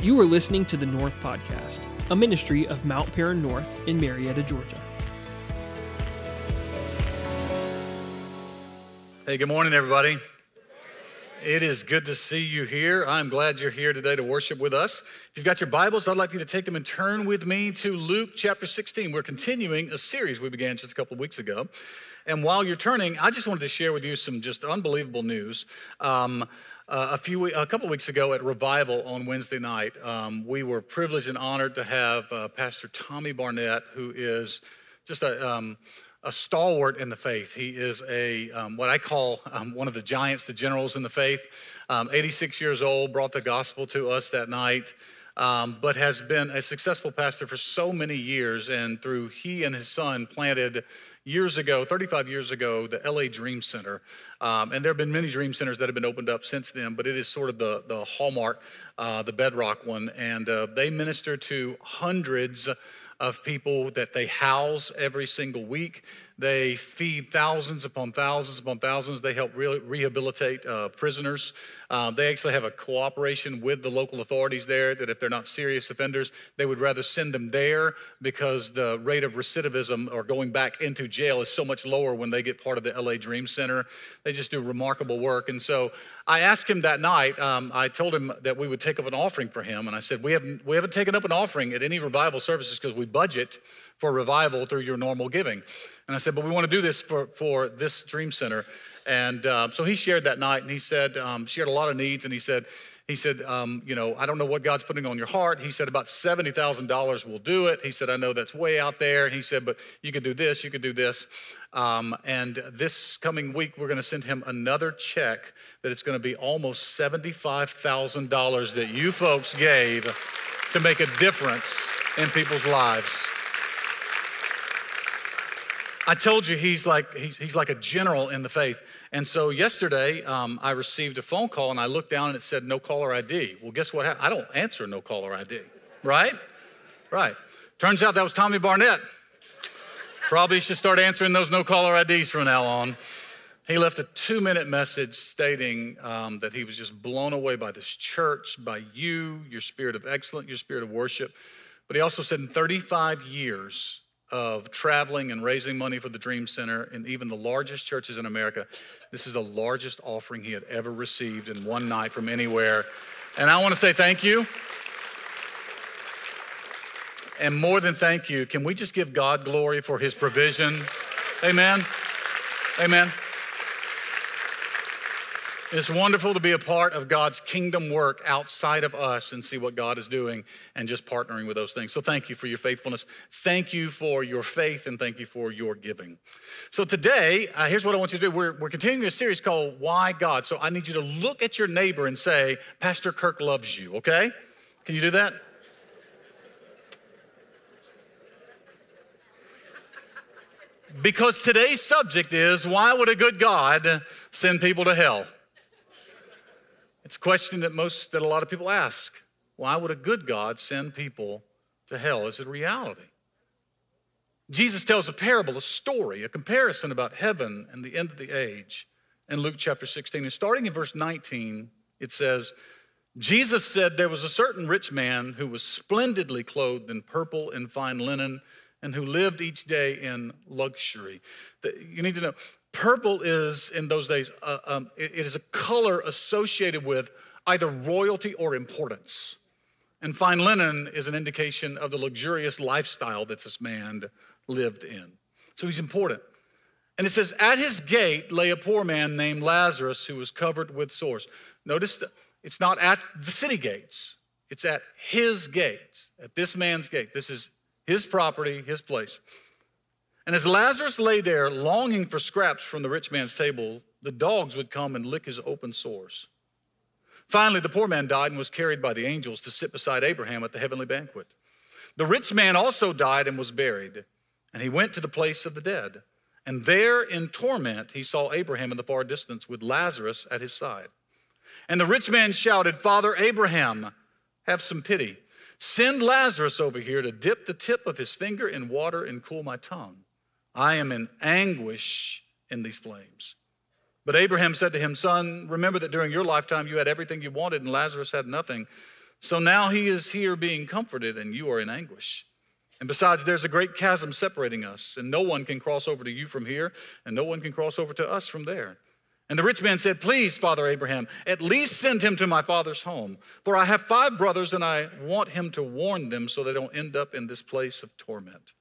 You are listening to the North Podcast, a ministry of Mount Paran North in Marietta, Georgia. Hey, good morning, everybody. It is good to see you here. I'm glad you're here today to worship with us. If you've got your Bibles, I'd like you to take them and turn with me to Luke chapter 16. We're continuing a series we began just a couple of weeks ago. And while you're turning, I just wanted to share with you some just unbelievable news. Um, uh, a few, a couple weeks ago at Revival on Wednesday night, um, we were privileged and honored to have uh, Pastor Tommy Barnett, who is just a um, a stalwart in the faith. He is a um, what I call um, one of the giants, the generals in the faith. Um, 86 years old, brought the gospel to us that night, um, but has been a successful pastor for so many years. And through he and his son planted years ago, 35 years ago, the LA Dream Center. Um, and there have been many dream centers that have been opened up since then, but it is sort of the, the hallmark, uh, the bedrock one. And uh, they minister to hundreds of people that they house every single week. They feed thousands upon thousands upon thousands. They help re- rehabilitate uh, prisoners. Um, they actually have a cooperation with the local authorities there that if they're not serious offenders, they would rather send them there because the rate of recidivism or going back into jail is so much lower when they get part of the LA Dream Center. They just do remarkable work. And so I asked him that night, um, I told him that we would take up an offering for him. And I said, We haven't, we haven't taken up an offering at any revival services because we budget for revival through your normal giving. And I said, But we want to do this for, for this Dream Center. And uh, so he shared that night, and he said, um, shared a lot of needs, and he said, he said, um, you know, I don't know what God's putting on your heart. He said, about $70,000 will do it. He said, I know that's way out there. And he said, but you could do this, you could do this. Um, and this coming week, we're going to send him another check that it's going to be almost $75,000 that you folks gave to make a difference in people's lives. I told you he's like he's, he's like a general in the faith. And so yesterday, um, I received a phone call and I looked down and it said no caller ID. Well, guess what happened? I don't answer no caller ID, right? Right. Turns out that was Tommy Barnett. Probably should start answering those no caller IDs from now on. He left a two minute message stating um, that he was just blown away by this church, by you, your spirit of excellence, your spirit of worship. But he also said in 35 years, of traveling and raising money for the Dream Center and even the largest churches in America. This is the largest offering he had ever received in one night from anywhere. And I want to say thank you. And more than thank you, can we just give God glory for his provision? Amen. Amen. It's wonderful to be a part of God's kingdom work outside of us and see what God is doing and just partnering with those things. So, thank you for your faithfulness. Thank you for your faith and thank you for your giving. So, today, uh, here's what I want you to do. We're, we're continuing a series called Why God. So, I need you to look at your neighbor and say, Pastor Kirk loves you, okay? Can you do that? Because today's subject is why would a good God send people to hell? It's a question that most, that a lot of people ask. Why would a good God send people to hell? Is it reality? Jesus tells a parable, a story, a comparison about heaven and the end of the age in Luke chapter 16. And starting in verse 19, it says, Jesus said there was a certain rich man who was splendidly clothed in purple and fine linen and who lived each day in luxury. You need to know Purple is, in those days, uh, um, it, it is a color associated with either royalty or importance. And fine linen is an indication of the luxurious lifestyle that this man lived in. So he's important. And it says, At his gate lay a poor man named Lazarus who was covered with sores. Notice that it's not at the city gates, it's at his gates, at this man's gate. This is his property, his place. And as Lazarus lay there longing for scraps from the rich man's table, the dogs would come and lick his open sores. Finally, the poor man died and was carried by the angels to sit beside Abraham at the heavenly banquet. The rich man also died and was buried, and he went to the place of the dead. And there in torment, he saw Abraham in the far distance with Lazarus at his side. And the rich man shouted, Father Abraham, have some pity. Send Lazarus over here to dip the tip of his finger in water and cool my tongue I am in anguish in these flames. But Abraham said to him, Son, remember that during your lifetime you had everything you wanted, and Lazarus had nothing. So now he is here being comforted, and you are in anguish. And besides, there's a great chasm separating us, and no one can cross over to you from here, and no one can cross over to us from there. And the rich man said, Please, Father Abraham, at least send him to my father's home. For I have five brothers, and I want him to warn them so they don't end up in this place of torment.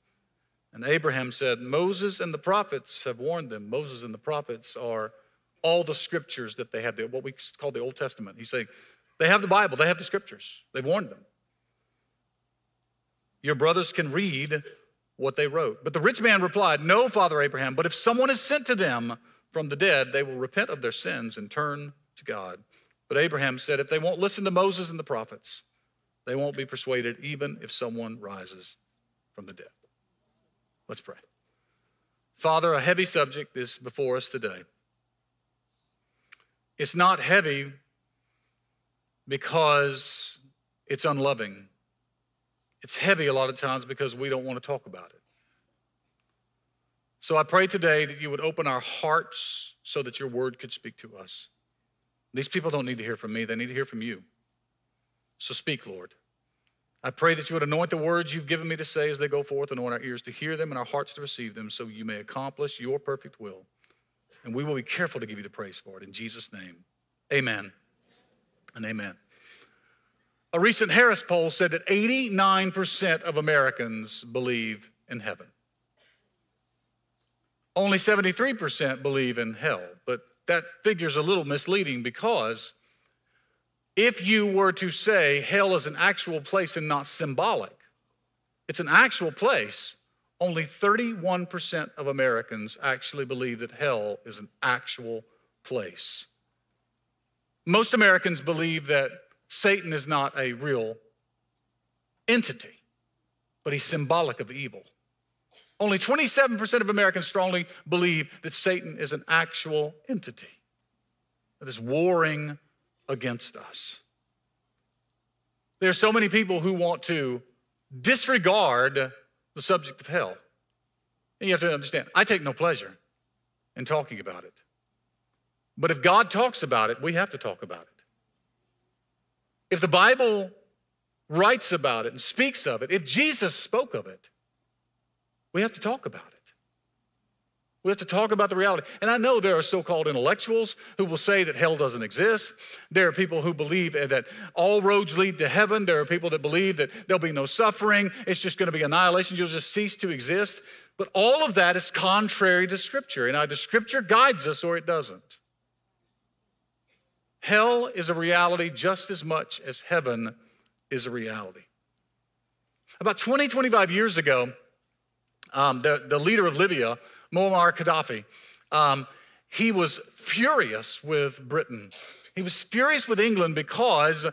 And Abraham said, Moses and the prophets have warned them. Moses and the prophets are all the scriptures that they have, what we call the Old Testament. He's saying, They have the Bible, they have the scriptures, they've warned them. Your brothers can read what they wrote. But the rich man replied, No, Father Abraham, but if someone is sent to them from the dead, they will repent of their sins and turn to God. But Abraham said, If they won't listen to Moses and the prophets, they won't be persuaded, even if someone rises from the dead. Let's pray. Father, a heavy subject is before us today. It's not heavy because it's unloving. It's heavy a lot of times because we don't want to talk about it. So I pray today that you would open our hearts so that your word could speak to us. These people don't need to hear from me, they need to hear from you. So speak, Lord. I pray that you would anoint the words you've given me to say as they go forth, anoint our ears to hear them and our hearts to receive them, so you may accomplish your perfect will. And we will be careful to give you the praise for it. In Jesus' name, amen and amen. A recent Harris poll said that 89% of Americans believe in heaven. Only 73% believe in hell, but that figure's a little misleading because if you were to say hell is an actual place and not symbolic, it's an actual place, only 31% of Americans actually believe that hell is an actual place. Most Americans believe that Satan is not a real entity, but he's symbolic of evil. Only 27% of Americans strongly believe that Satan is an actual entity that is warring against us. There are so many people who want to disregard the subject of hell. And you have to understand, I take no pleasure in talking about it. But if God talks about it, we have to talk about it. If the Bible writes about it and speaks of it, if Jesus spoke of it, we have to talk about it. We have to talk about the reality. And I know there are so called intellectuals who will say that hell doesn't exist. There are people who believe that all roads lead to heaven. There are people that believe that there'll be no suffering. It's just going to be annihilation. You'll just cease to exist. But all of that is contrary to Scripture. And either Scripture guides us or it doesn't. Hell is a reality just as much as heaven is a reality. About 20, 25 years ago, um, the, the leader of Libya, Muammar Gaddafi, um, he was furious with Britain. He was furious with England because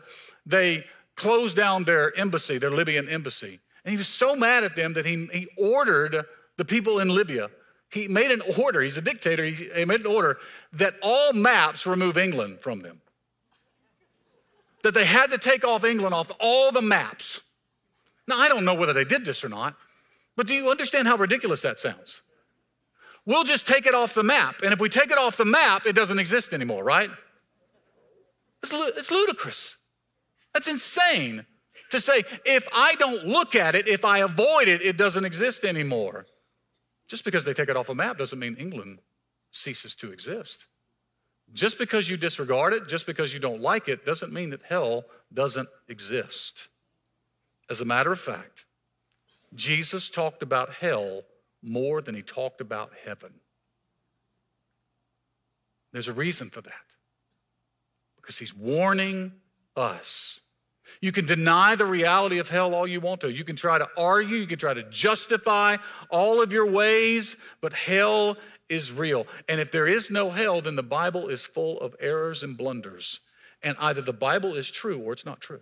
they closed down their embassy, their Libyan embassy. And he was so mad at them that he, he ordered the people in Libya, he made an order, he's a dictator, he, he made an order that all maps remove England from them. That they had to take off England off all the maps. Now, I don't know whether they did this or not, but do you understand how ridiculous that sounds? We'll just take it off the map. And if we take it off the map, it doesn't exist anymore, right? It's, it's ludicrous. That's insane to say, if I don't look at it, if I avoid it, it doesn't exist anymore. Just because they take it off a map doesn't mean England ceases to exist. Just because you disregard it, just because you don't like it, doesn't mean that hell doesn't exist. As a matter of fact, Jesus talked about hell more than he talked about heaven. There's a reason for that. Because he's warning us. You can deny the reality of hell all you want to. You can try to argue, you can try to justify all of your ways, but hell is real. And if there is no hell, then the Bible is full of errors and blunders. And either the Bible is true or it's not true.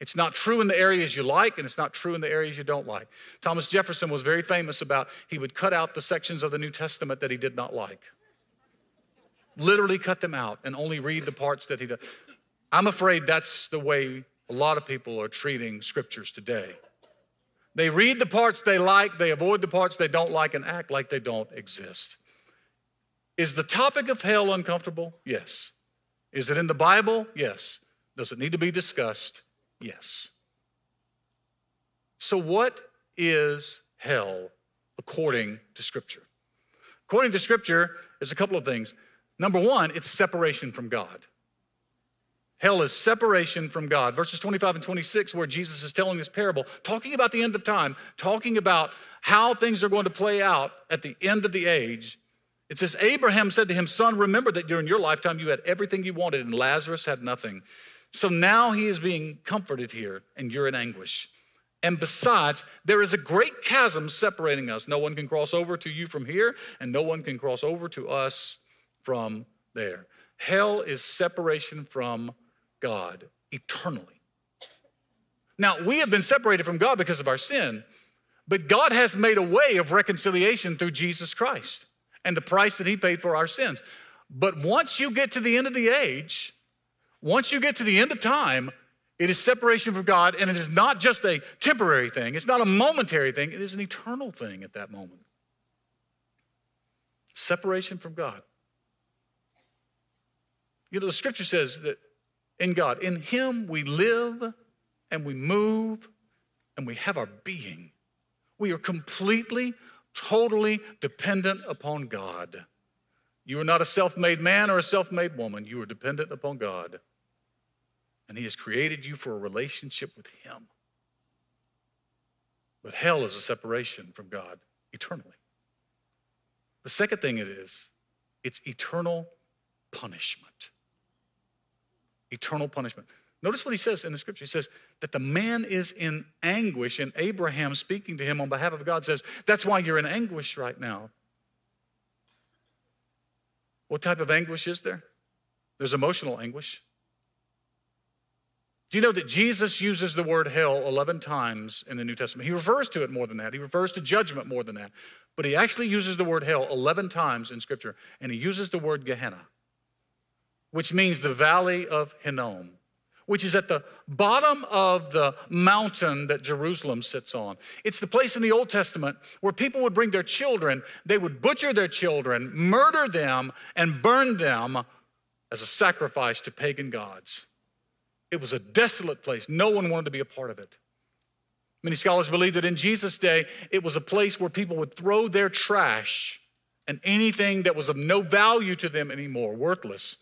It's not true in the areas you like, and it's not true in the areas you don't like. Thomas Jefferson was very famous about he would cut out the sections of the New Testament that he did not like. Literally cut them out and only read the parts that he did. I'm afraid that's the way a lot of people are treating scriptures today. They read the parts they like, they avoid the parts they don't like, and act like they don't exist. Is the topic of hell uncomfortable? Yes. Is it in the Bible? Yes. Does it need to be discussed? Yes. So, what is hell according to Scripture? According to Scripture, there's a couple of things. Number one, it's separation from God. Hell is separation from God. Verses 25 and 26, where Jesus is telling this parable, talking about the end of time, talking about how things are going to play out at the end of the age. It says, Abraham said to him, Son, remember that during your lifetime you had everything you wanted, and Lazarus had nothing. So now he is being comforted here, and you're in anguish. And besides, there is a great chasm separating us. No one can cross over to you from here, and no one can cross over to us from there. Hell is separation from God eternally. Now, we have been separated from God because of our sin, but God has made a way of reconciliation through Jesus Christ and the price that he paid for our sins. But once you get to the end of the age, once you get to the end of time, it is separation from God, and it is not just a temporary thing, it's not a momentary thing, it is an eternal thing at that moment. Separation from God. You know, the scripture says that in God, in Him we live and we move and we have our being. We are completely, totally dependent upon God. You are not a self made man or a self made woman, you are dependent upon God and He has created you for a relationship with Him. But hell is a separation from God eternally. The second thing it is, it's eternal punishment. Eternal punishment. Notice what he says in the scripture. He says that the man is in anguish, and Abraham, speaking to him on behalf of God, says, That's why you're in anguish right now. What type of anguish is there? There's emotional anguish. Do you know that Jesus uses the word hell 11 times in the New Testament? He refers to it more than that. He refers to judgment more than that. But he actually uses the word hell 11 times in Scripture, and he uses the word Gehenna, which means the valley of Hinnom, which is at the bottom of the mountain that Jerusalem sits on. It's the place in the Old Testament where people would bring their children, they would butcher their children, murder them, and burn them as a sacrifice to pagan gods. It was a desolate place. No one wanted to be a part of it. Many scholars believe that in Jesus' day, it was a place where people would throw their trash and anything that was of no value to them anymore, worthless,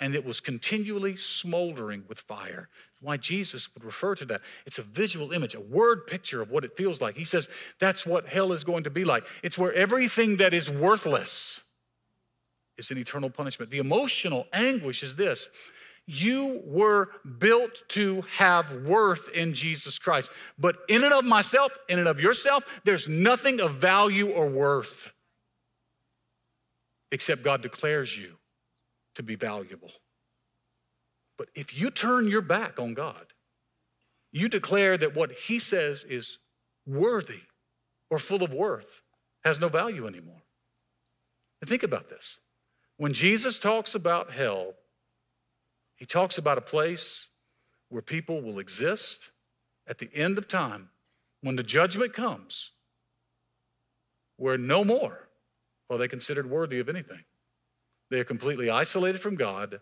and it was continually smoldering with fire. Why Jesus would refer to that. It's a visual image, a word picture of what it feels like. He says that's what hell is going to be like. It's where everything that is worthless is an eternal punishment. The emotional anguish is this you were built to have worth in Jesus Christ. But in and of myself, in and of yourself, there's nothing of value or worth except God declares you to be valuable. But if you turn your back on God, you declare that what He says is worthy or full of worth has no value anymore. And think about this. When Jesus talks about hell, he talks about a place where people will exist at the end of time when the judgment comes, where no more are they considered worthy of anything. They are completely isolated from God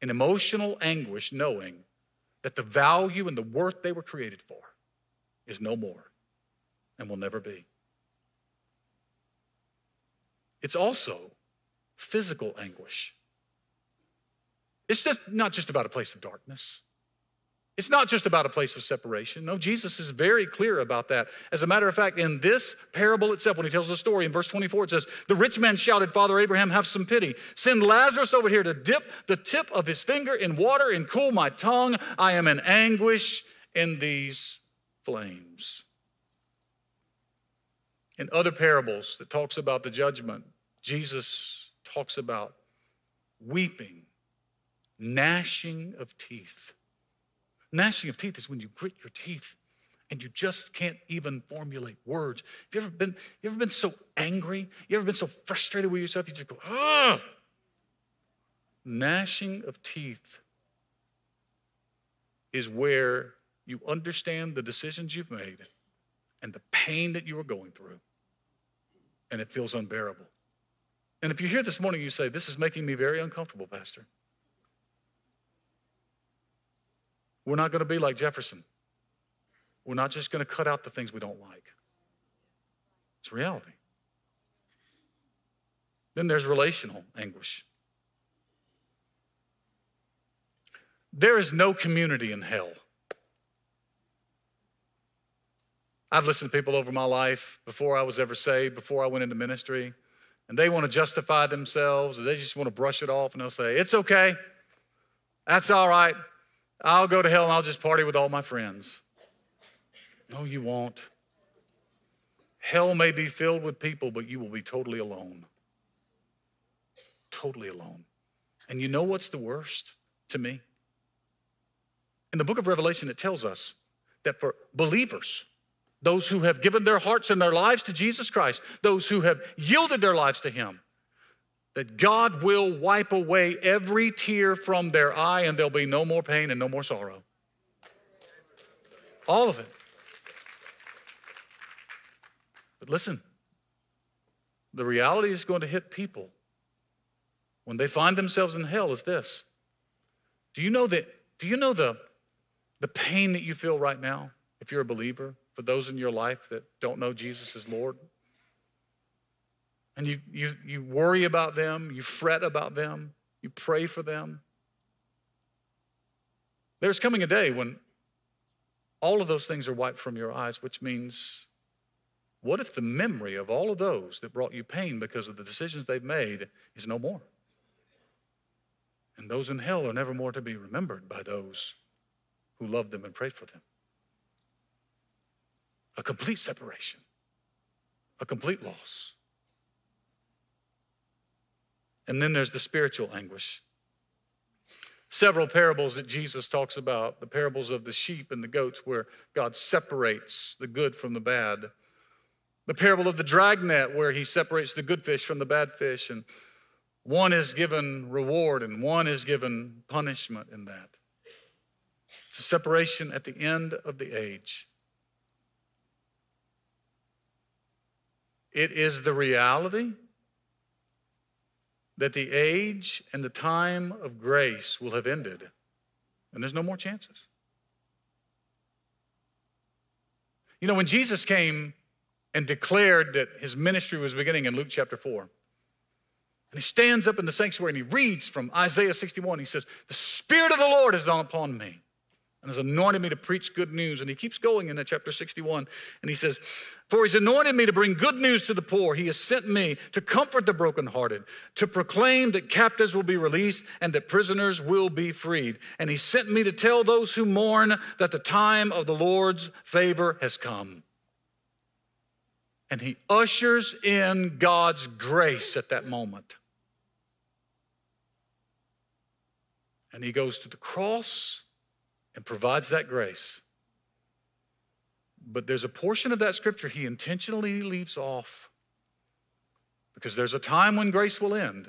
in emotional anguish, knowing that the value and the worth they were created for is no more and will never be. It's also physical anguish. It's just not just about a place of darkness. It's not just about a place of separation. No, Jesus is very clear about that. As a matter of fact, in this parable itself, when he tells the story in verse 24, it says, The rich man shouted, Father Abraham, have some pity. Send Lazarus over here to dip the tip of his finger in water and cool my tongue. I am in anguish in these flames. In other parables that talks about the judgment, Jesus talks about weeping gnashing of teeth. Gnashing of teeth is when you grit your teeth and you just can't even formulate words. Have you ever been, you ever been so angry? You ever been so frustrated with yourself? You just go, ah! Gnashing of teeth is where you understand the decisions you've made and the pain that you are going through, and it feels unbearable. And if you're here this morning, you say, This is making me very uncomfortable, Pastor. We're not going to be like Jefferson. We're not just going to cut out the things we don't like. It's reality. Then there's relational anguish. There is no community in hell. I've listened to people over my life before I was ever saved, before I went into ministry, and they want to justify themselves, or they just want to brush it off, and they'll say, It's okay. That's all right. I'll go to hell and I'll just party with all my friends. No, you won't. Hell may be filled with people, but you will be totally alone. Totally alone. And you know what's the worst to me? In the book of Revelation, it tells us that for believers, those who have given their hearts and their lives to Jesus Christ, those who have yielded their lives to Him, that God will wipe away every tear from their eye and there'll be no more pain and no more sorrow. All of it. But listen, the reality is going to hit people when they find themselves in hell is this. Do you know that do you know the the pain that you feel right now if you're a believer for those in your life that don't know Jesus as Lord? And you, you, you worry about them, you fret about them, you pray for them. There's coming a day when all of those things are wiped from your eyes, which means what if the memory of all of those that brought you pain because of the decisions they've made is no more? And those in hell are never more to be remembered by those who loved them and prayed for them. A complete separation, a complete loss. And then there's the spiritual anguish. Several parables that Jesus talks about, the parables of the sheep and the goats, where God separates the good from the bad. The parable of the dragnet, where he separates the good fish from the bad fish, and one is given reward and one is given punishment in that. It's a separation at the end of the age. It is the reality that the age and the time of grace will have ended and there's no more chances. You know, when Jesus came and declared that his ministry was beginning in Luke chapter 4, and he stands up in the sanctuary and he reads from Isaiah 61, he says, The Spirit of the Lord is upon me and has anointed me to preach good news. And he keeps going in that chapter 61, and he says, For he's anointed me to bring good news to the poor. He has sent me to comfort the brokenhearted, to proclaim that captives will be released and that prisoners will be freed. And he sent me to tell those who mourn that the time of the Lord's favor has come. And he ushers in God's grace at that moment. And he goes to the cross and provides that grace. But there's a portion of that scripture he intentionally leaves off because there's a time when grace will end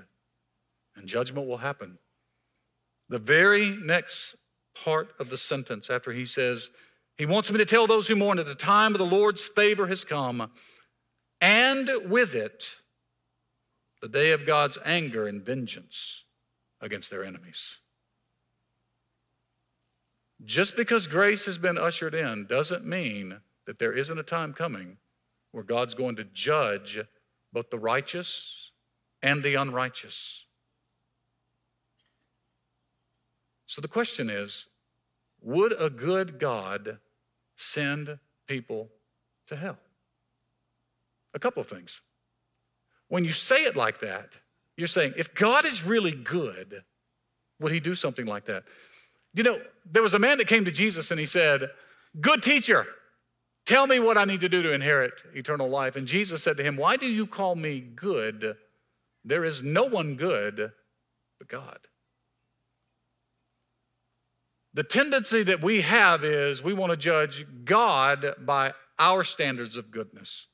and judgment will happen. The very next part of the sentence, after he says, He wants me to tell those who mourn that the time of the Lord's favor has come, and with it, the day of God's anger and vengeance against their enemies. Just because grace has been ushered in doesn't mean that there isn't a time coming where God's going to judge both the righteous and the unrighteous. So the question is would a good God send people to hell? A couple of things. When you say it like that, you're saying, if God is really good, would he do something like that? You know, there was a man that came to Jesus and he said, Good teacher, tell me what I need to do to inherit eternal life. And Jesus said to him, Why do you call me good? There is no one good but God. The tendency that we have is we want to judge God by our standards of goodness.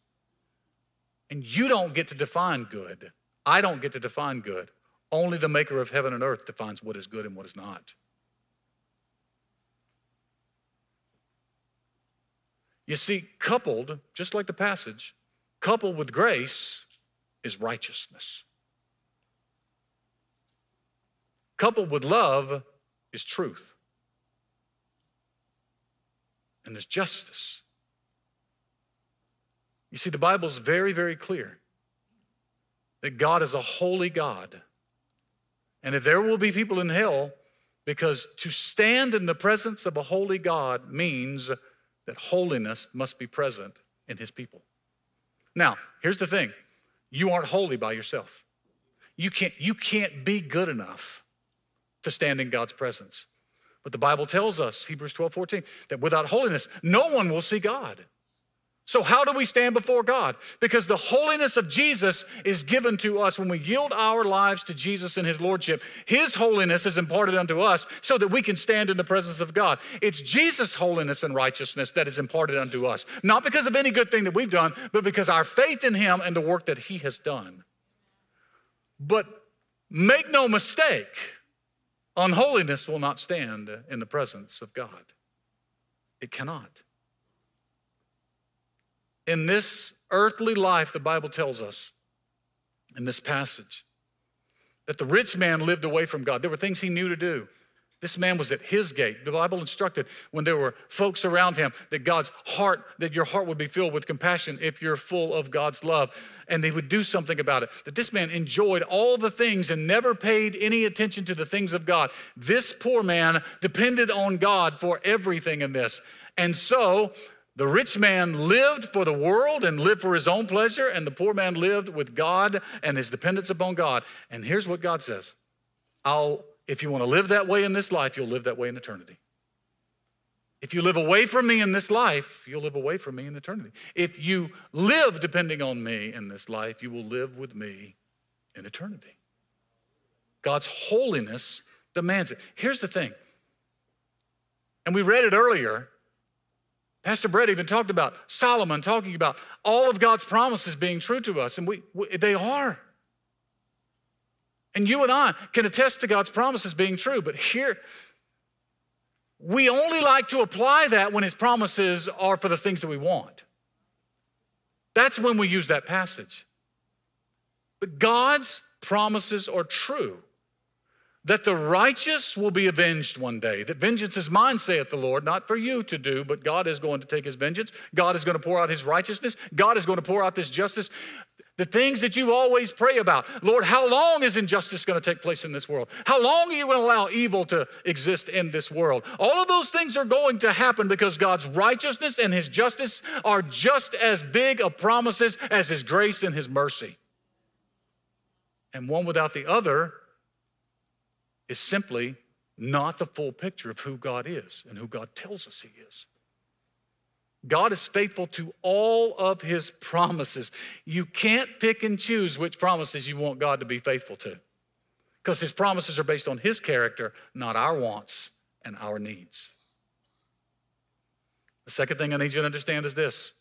And you don't get to define good. I don't get to define good. Only the maker of heaven and earth defines what is good and what is not. You see, coupled, just like the passage, coupled with grace is righteousness. Coupled with love is truth. and there's justice. You see, the Bible's very, very clear that God is a holy God. And if there will be people in hell, because to stand in the presence of a holy God means that holiness must be present in his people. Now, here's the thing you aren't holy by yourself. You can't, you can't be good enough to stand in God's presence. But the Bible tells us, Hebrews 12 14, that without holiness, no one will see God. So, how do we stand before God? Because the holiness of Jesus is given to us when we yield our lives to Jesus and His Lordship. His holiness is imparted unto us so that we can stand in the presence of God. It's Jesus' holiness and righteousness that is imparted unto us, not because of any good thing that we've done, but because our faith in Him and the work that He has done. But make no mistake, unholiness will not stand in the presence of God. It cannot. In this earthly life, the Bible tells us in this passage that the rich man lived away from God. There were things he knew to do. This man was at his gate. The Bible instructed when there were folks around him that God's heart, that your heart would be filled with compassion if you're full of God's love, and they would do something about it. That this man enjoyed all the things and never paid any attention to the things of God. This poor man depended on God for everything in this. And so the rich man lived for the world and lived for his own pleasure, and the poor man lived with God and his dependence upon God. And here's what God says I'll, if you want to live that way in this life, you'll live that way in eternity. If you live away from me in this life, you'll live away from me in eternity. If you live depending on me in this life, you will live with me in eternity. God's holiness demands it. Here's the thing, and we read it earlier Pastor Brett even talked about Solomon talking about all of God's promises being true to us, and we, we, they are. And you and I can attest to God's promises being true, but here, we only like to apply that when His promises are for the things that we want. That's when we use that passage. But God's promises are true that the righteous will be avenged one day. That vengeance is mine, saith the Lord, not for you to do, but God is going to take his vengeance. God is going to pour out his righteousness. God is going to pour out this justice. The things that you always pray about. Lord, how long is injustice going to take place in this world? How long are you going to allow evil to exist in this world? All of those things are going to happen because God's righteousness and his justice are just as big of promises as his grace and his mercy. And one without the other is simply not the full picture of who God is and who God tells us He is. God is faithful to all of His promises. You can't pick and choose which promises you want God to be faithful to because His promises are based on His character, not our wants and our needs. The second thing I need you to understand is this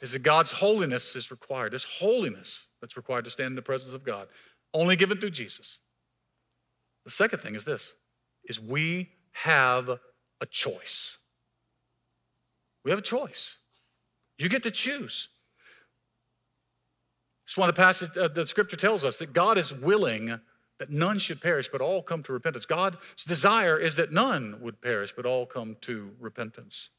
is that God's holiness is required. This holiness that's required to stand in the presence of God, only given through Jesus. The second thing is this is we have a choice. We have a choice. You get to choose. It's one of the passages uh, the scripture tells us that God is willing that none should perish, but all come to repentance. God's desire is that none would perish, but all come to repentance.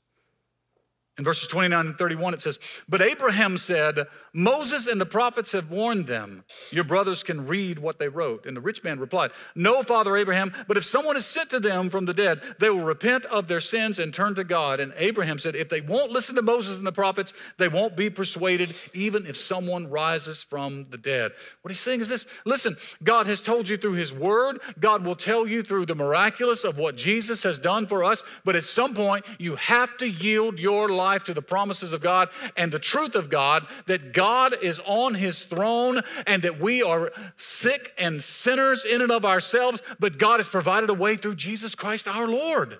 In verses 29 and 31, it says, But Abraham said, Moses and the prophets have warned them. Your brothers can read what they wrote. And the rich man replied, No, Father Abraham, but if someone is sent to them from the dead, they will repent of their sins and turn to God. And Abraham said, If they won't listen to Moses and the prophets, they won't be persuaded, even if someone rises from the dead. What he's saying is this listen, God has told you through his word, God will tell you through the miraculous of what Jesus has done for us, but at some point, you have to yield your life life to the promises of God and the truth of God, that God is on his throne and that we are sick and sinners in and of ourselves, but God has provided a way through Jesus Christ our Lord.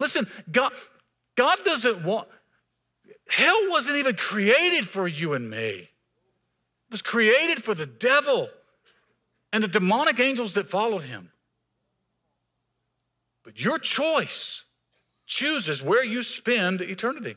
Listen, God, God doesn't want, hell wasn't even created for you and me. It was created for the devil and the demonic angels that followed him. But your choice chooses where you spend eternity.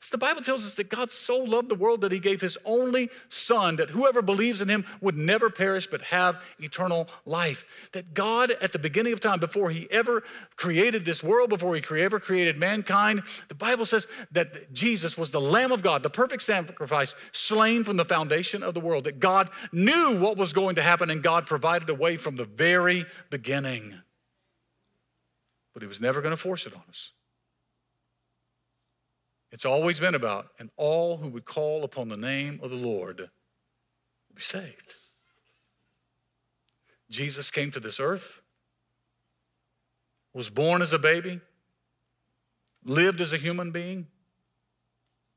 So the Bible tells us that God so loved the world that he gave his only son, that whoever believes in him would never perish but have eternal life. That God, at the beginning of time, before he ever created this world, before he ever created mankind, the Bible says that Jesus was the Lamb of God, the perfect sacrifice, slain from the foundation of the world. That God knew what was going to happen and God provided a way from the very beginning. But he was never going to force it on us. It's always been about, and all who would call upon the name of the Lord will be saved. Jesus came to this earth, was born as a baby, lived as a human being,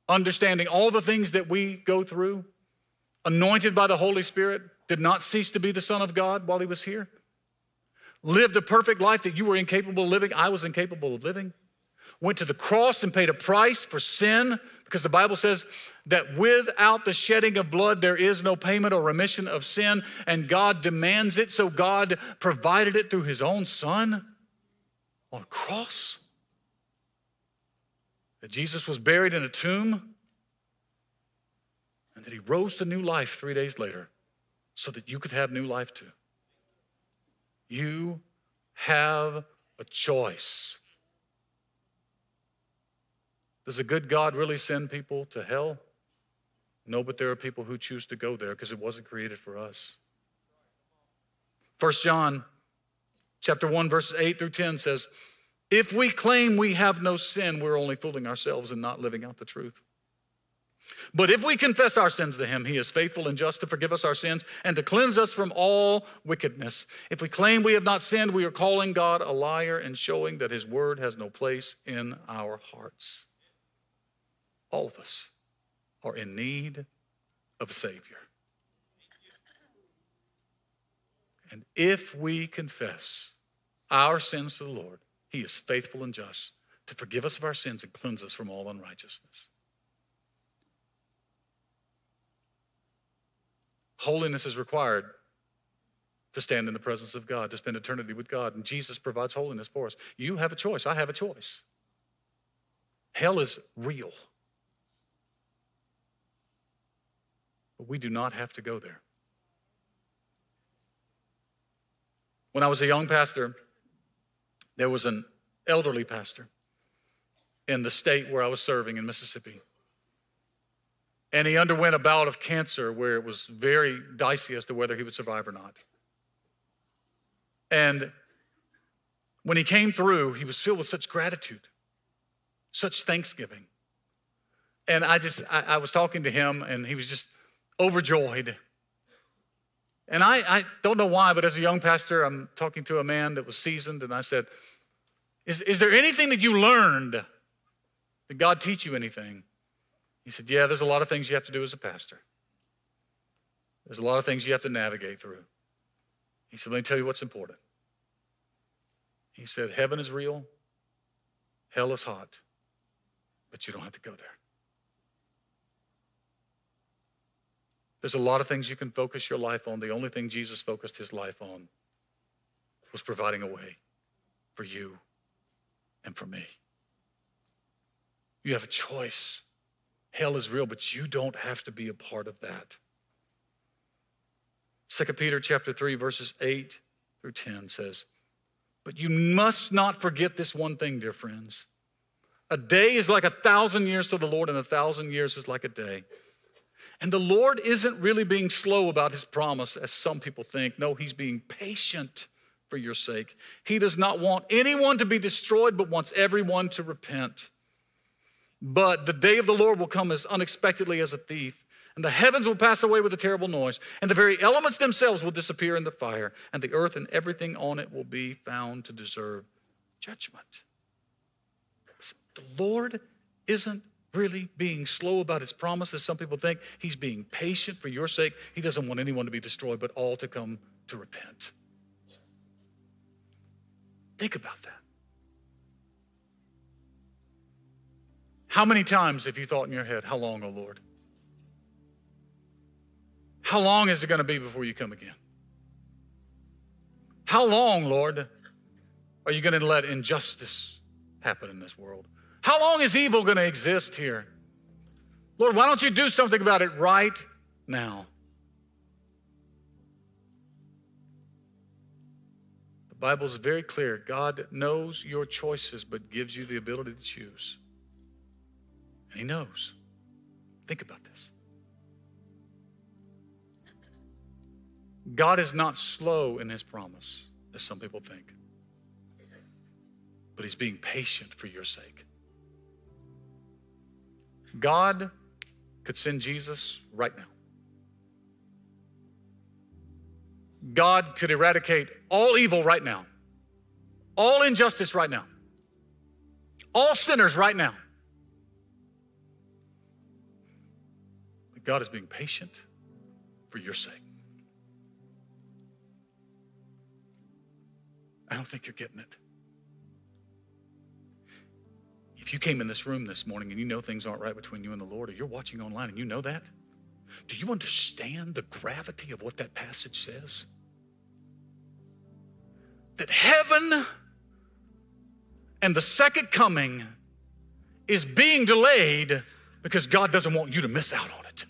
understanding all the things that we go through, anointed by the Holy Spirit, did not cease to be the Son of God while he was here, lived a perfect life that you were incapable of living, I was incapable of living went to the cross and paid a price for sin because the Bible says that without the shedding of blood, there is no payment or remission of sin, and God demands it. So God provided it through his own son on a cross. That Jesus was buried in a tomb, and that he rose to new life three days later so that you could have new life too. You have a choice. Does a good God really send people to hell? No, but there are people who choose to go there because it wasn't created for us. First John chapter 1 verses 8 through 10 says, "If we claim we have no sin, we're only fooling ourselves and not living out the truth. But if we confess our sins to him, he is faithful and just to forgive us our sins and to cleanse us from all wickedness. If we claim we have not sinned, we are calling God a liar and showing that his word has no place in our hearts." All of us are in need of a Savior. And if we confess our sins to the Lord, He is faithful and just to forgive us of our sins and cleanse us from all unrighteousness. Holiness is required to stand in the presence of God, to spend eternity with God. And Jesus provides holiness for us. You have a choice. I have a choice. Hell is real. But we do not have to go there. When I was a young pastor, there was an elderly pastor in the state where I was serving in Mississippi. And he underwent a bout of cancer where it was very dicey as to whether he would survive or not. And when he came through, he was filled with such gratitude, such thanksgiving. And I just, I, I was talking to him, and he was just overjoyed. And I, I don't know why, but as a young pastor, I'm talking to a man that was seasoned, and I said, Is, is there anything that you learned? Did God teach you anything? He said, Yeah, there's a lot of things you have to do as a pastor. There's a lot of things you have to navigate through. He said, Let me tell you what's important. He said, Heaven is real, hell is hot, but you don't have to go there. There's a lot of things you can focus your life on. The only thing Jesus focused his life on was providing a way for you and for me. You have a choice. Hell is real, but you don't have to be a part of that. 2 Peter chapter 3 verses 8 through 10 says, "But you must not forget this one thing, dear friends. A day is like a thousand years to the Lord, and a thousand years is like a day." And the Lord isn't really being slow about his promise, as some people think. No, he's being patient for your sake. He does not want anyone to be destroyed, but wants everyone to repent. But the day of the Lord will come as unexpectedly as a thief, and the heavens will pass away with a terrible noise, and the very elements themselves will disappear in the fire, and the earth and everything on it will be found to deserve judgment. The Lord isn't really being slow about his promises. Some people think he's being patient for your sake. He doesn't want anyone to be destroyed, but all to come to repent. Think about that. How many times have you thought in your head, How long, O oh Lord? How long is it going to be before you come again? How long, Lord, are you going to let injustice happen in this world? How long is evil going to exist here? Lord, why don't you do something about it right now? The Bible is very clear. God knows your choices, but gives you the ability to choose. And He knows. Think about this. God is not slow in His promise, as some people think, but He's being patient for your sake. God could send Jesus right now. God could eradicate all evil right now, all injustice right now, all sinners right now. But God is being patient for your sake. I don't think you're getting it. If you came in this room this morning and you know things aren't right between you and the Lord, or you're watching online and you know that, do you understand the gravity of what that passage says? That heaven and the second coming is being delayed because God doesn't want you to miss out on it.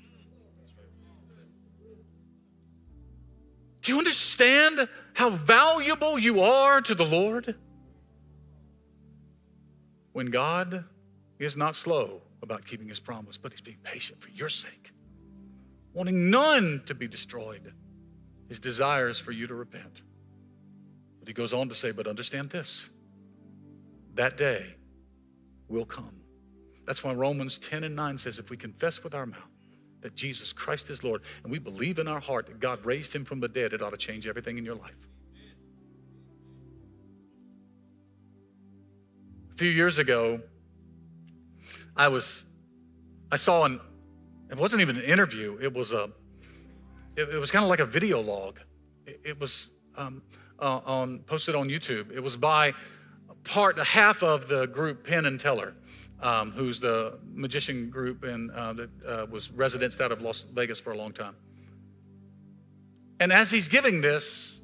Do you understand how valuable you are to the Lord? When God is not slow about keeping his promise, but he's being patient for your sake, wanting none to be destroyed. His desire is for you to repent. But he goes on to say, But understand this that day will come. That's why Romans 10 and 9 says, If we confess with our mouth that Jesus Christ is Lord, and we believe in our heart that God raised him from the dead, it ought to change everything in your life. A few years ago, I was, I saw an, it wasn't even an interview. It was a, it, it was kind of like a video log. It, it was um, uh, on posted on YouTube. It was by part half of the group Penn and Teller, um, who's the magician group and uh, that uh, was residenced out of Las Vegas for a long time. And as he's giving this,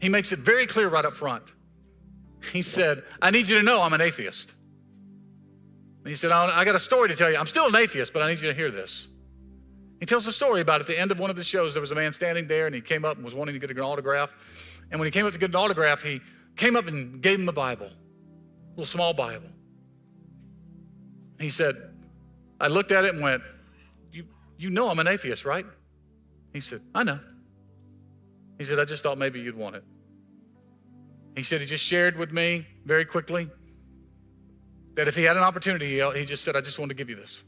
he makes it very clear right up front he said, I need you to know I'm an atheist. And he said, I got a story to tell you. I'm still an atheist, but I need you to hear this. He tells a story about at the end of one of the shows, there was a man standing there and he came up and was wanting to get an autograph. And when he came up to get an autograph, he came up and gave him the Bible, a little small Bible. He said, I looked at it and went, You, you know I'm an atheist, right? He said, I know. He said, I just thought maybe you'd want it. He said he just shared with me very quickly that if he had an opportunity, he just said, I just want to give you this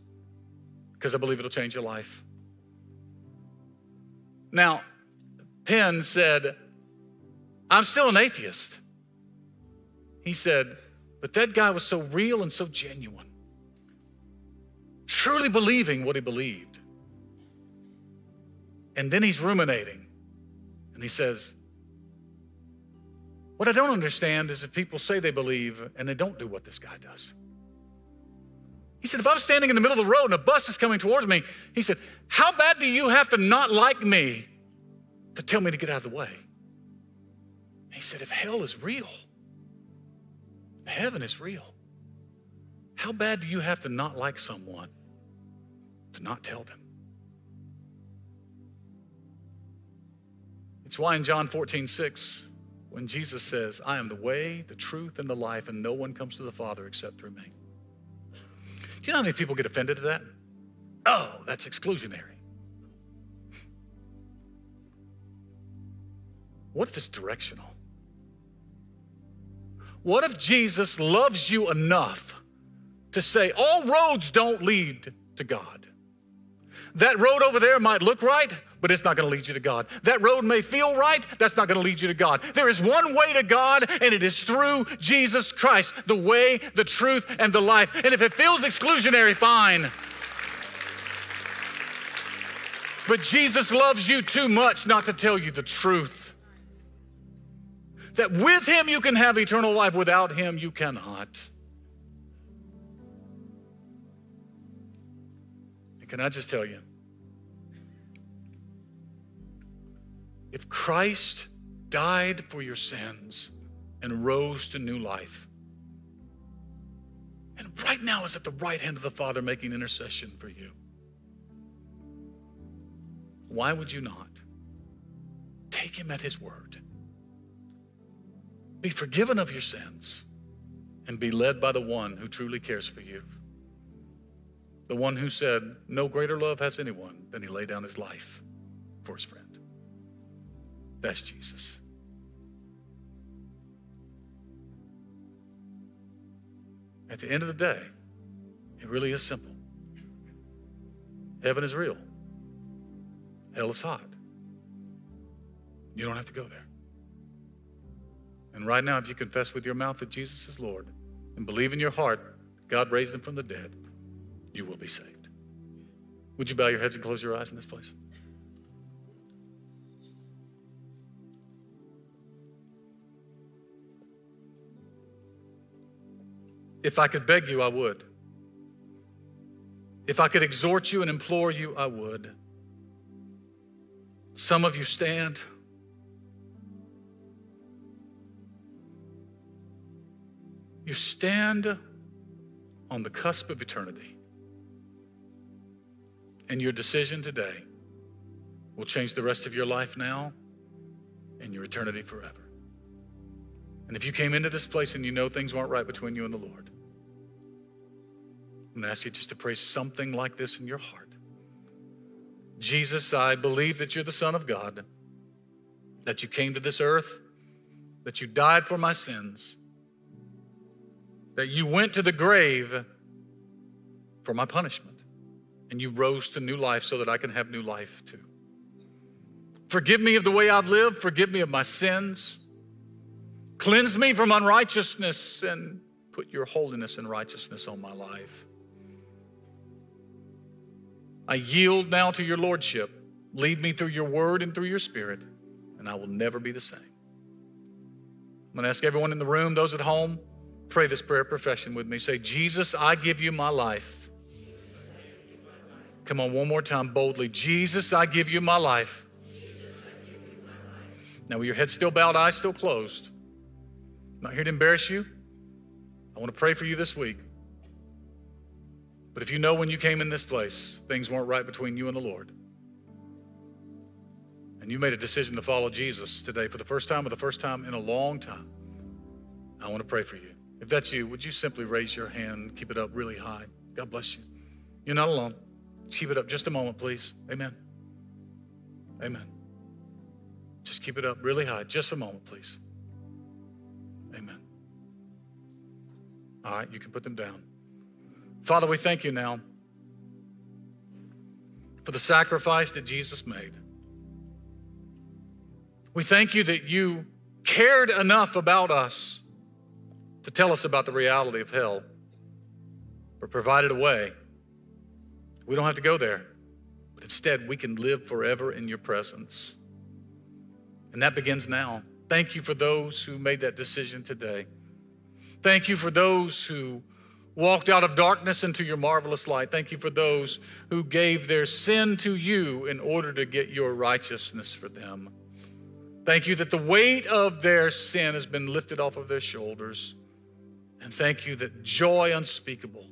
because I believe it'll change your life. Now, Penn said, I'm still an atheist. He said, but that guy was so real and so genuine, truly believing what he believed. And then he's ruminating and he says, what I don't understand is if people say they believe and they don't do what this guy does. He said, if I was standing in the middle of the road and a bus is coming towards me, he said, How bad do you have to not like me to tell me to get out of the way? He said, If hell is real, heaven is real, how bad do you have to not like someone to not tell them? It's why in John 14, 6, when Jesus says, I am the way, the truth, and the life, and no one comes to the Father except through me. Do you know how many people get offended at that? Oh, that's exclusionary. What if it's directional? What if Jesus loves you enough to say, all roads don't lead to God? That road over there might look right, but it's not going to lead you to God. That road may feel right, that's not going to lead you to God. There is one way to God, and it is through Jesus Christ, the way, the truth, and the life. And if it feels exclusionary, fine. But Jesus loves you too much not to tell you the truth. That with Him you can have eternal life, without Him you cannot. And can I just tell you? If Christ died for your sins and rose to new life, and right now is at the right hand of the Father making intercession for you, Why would you not? Take him at his word. Be forgiven of your sins and be led by the one who truly cares for you. The one who said, No greater love has anyone than he laid down his life for his friend. That's Jesus. At the end of the day, it really is simple. Heaven is real. Hell is hot. You don't have to go there. And right now, if you confess with your mouth that Jesus is Lord and believe in your heart God raised him from the dead, you will be saved. Would you bow your heads and close your eyes in this place? If I could beg you, I would. If I could exhort you and implore you, I would. Some of you stand. You stand on the cusp of eternity. And your decision today will change the rest of your life now and your eternity forever. And if you came into this place and you know things weren't right between you and the Lord, I'm going to ask you just to pray something like this in your heart. Jesus, I believe that you're the Son of God, that you came to this earth, that you died for my sins, that you went to the grave for my punishment, and you rose to new life so that I can have new life too. Forgive me of the way I've lived, forgive me of my sins. Cleanse me from unrighteousness and put your holiness and righteousness on my life. I yield now to your lordship. Lead me through your word and through your spirit, and I will never be the same. I'm going to ask everyone in the room, those at home, pray this prayer profession with me. Say, Jesus, I give you my life. Come on, one more time boldly. Jesus, I give you my life. Now, with your head still bowed, eyes still closed, I'm not here to embarrass you. I want to pray for you this week. But if you know when you came in this place, things weren't right between you and the Lord, and you made a decision to follow Jesus today for the first time or the first time in a long time, I want to pray for you. If that's you, would you simply raise your hand, keep it up really high? God bless you. You're not alone. Keep it up just a moment, please. Amen. Amen. Just keep it up really high, just a moment, please. Amen. All right, you can put them down. Father, we thank you now for the sacrifice that Jesus made. We thank you that you cared enough about us to tell us about the reality of hell, but provided a way. We don't have to go there, but instead we can live forever in your presence. And that begins now. Thank you for those who made that decision today. Thank you for those who walked out of darkness into your marvelous light. Thank you for those who gave their sin to you in order to get your righteousness for them. Thank you that the weight of their sin has been lifted off of their shoulders. And thank you that joy unspeakable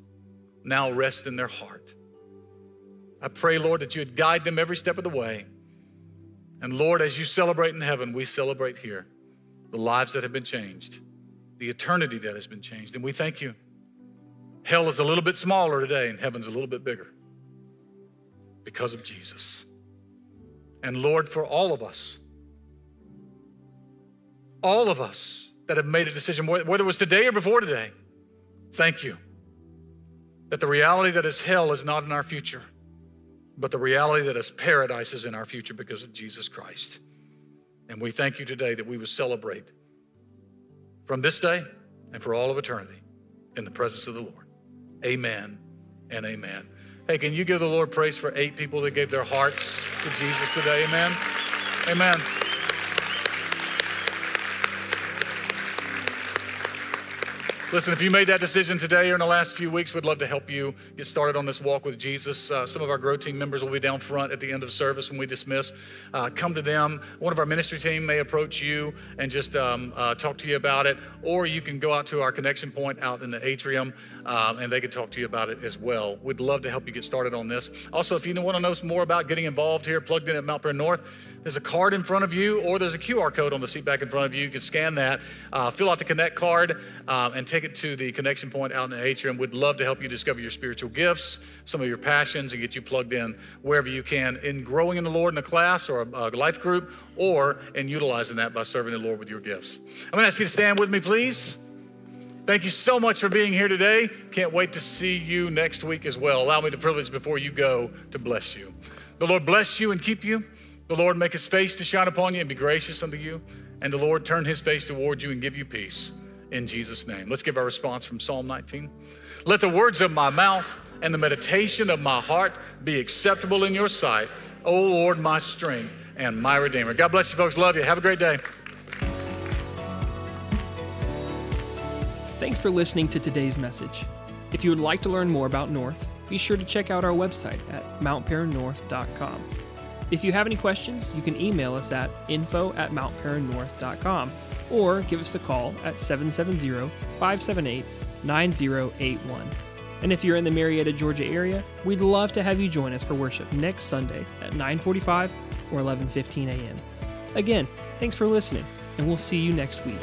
now rests in their heart. I pray, Lord, that you would guide them every step of the way. And Lord, as you celebrate in heaven, we celebrate here the lives that have been changed, the eternity that has been changed. And we thank you. Hell is a little bit smaller today, and heaven's a little bit bigger because of Jesus. And Lord, for all of us, all of us that have made a decision, whether it was today or before today, thank you that the reality that is hell is not in our future, but the reality that is paradise is in our future because of Jesus Christ. And we thank you today that we will celebrate from this day and for all of eternity in the presence of the Lord. Amen and amen. Hey, can you give the Lord praise for eight people that gave their hearts to Jesus today? Amen. Amen. Listen, if you made that decision today or in the last few weeks, we'd love to help you get started on this walk with Jesus. Uh, some of our Grow Team members will be down front at the end of service when we dismiss. Uh, come to them. One of our ministry team may approach you and just um, uh, talk to you about it, or you can go out to our connection point out in the atrium um, and they can talk to you about it as well. We'd love to help you get started on this. Also, if you want to know some more about getting involved here, plugged in at Mount Paran North, there's a card in front of you, or there's a QR code on the seat back in front of you. You can scan that, uh, fill out the Connect card, um, and take it to the connection point out in the atrium. We'd love to help you discover your spiritual gifts, some of your passions, and get you plugged in wherever you can in growing in the Lord in a class or a, a life group, or in utilizing that by serving the Lord with your gifts. I'm going to ask you to stand with me, please. Thank you so much for being here today. Can't wait to see you next week as well. Allow me the privilege before you go to bless you. The Lord bless you and keep you. The Lord make his face to shine upon you and be gracious unto you. And the Lord turn his face toward you and give you peace. In Jesus' name. Let's give our response from Psalm 19. Let the words of my mouth and the meditation of my heart be acceptable in your sight, O Lord, my strength and my Redeemer. God bless you, folks. Love you. Have a great day. Thanks for listening to today's message. If you would like to learn more about North, be sure to check out our website at mountparannorth.com. If you have any questions, you can email us at info at mountparannorth.com or give us a call at 770 578 9081. And if you're in the Marietta, Georgia area, we'd love to have you join us for worship next Sunday at 9:45 or 11:15 a.m. Again, thanks for listening, and we'll see you next week.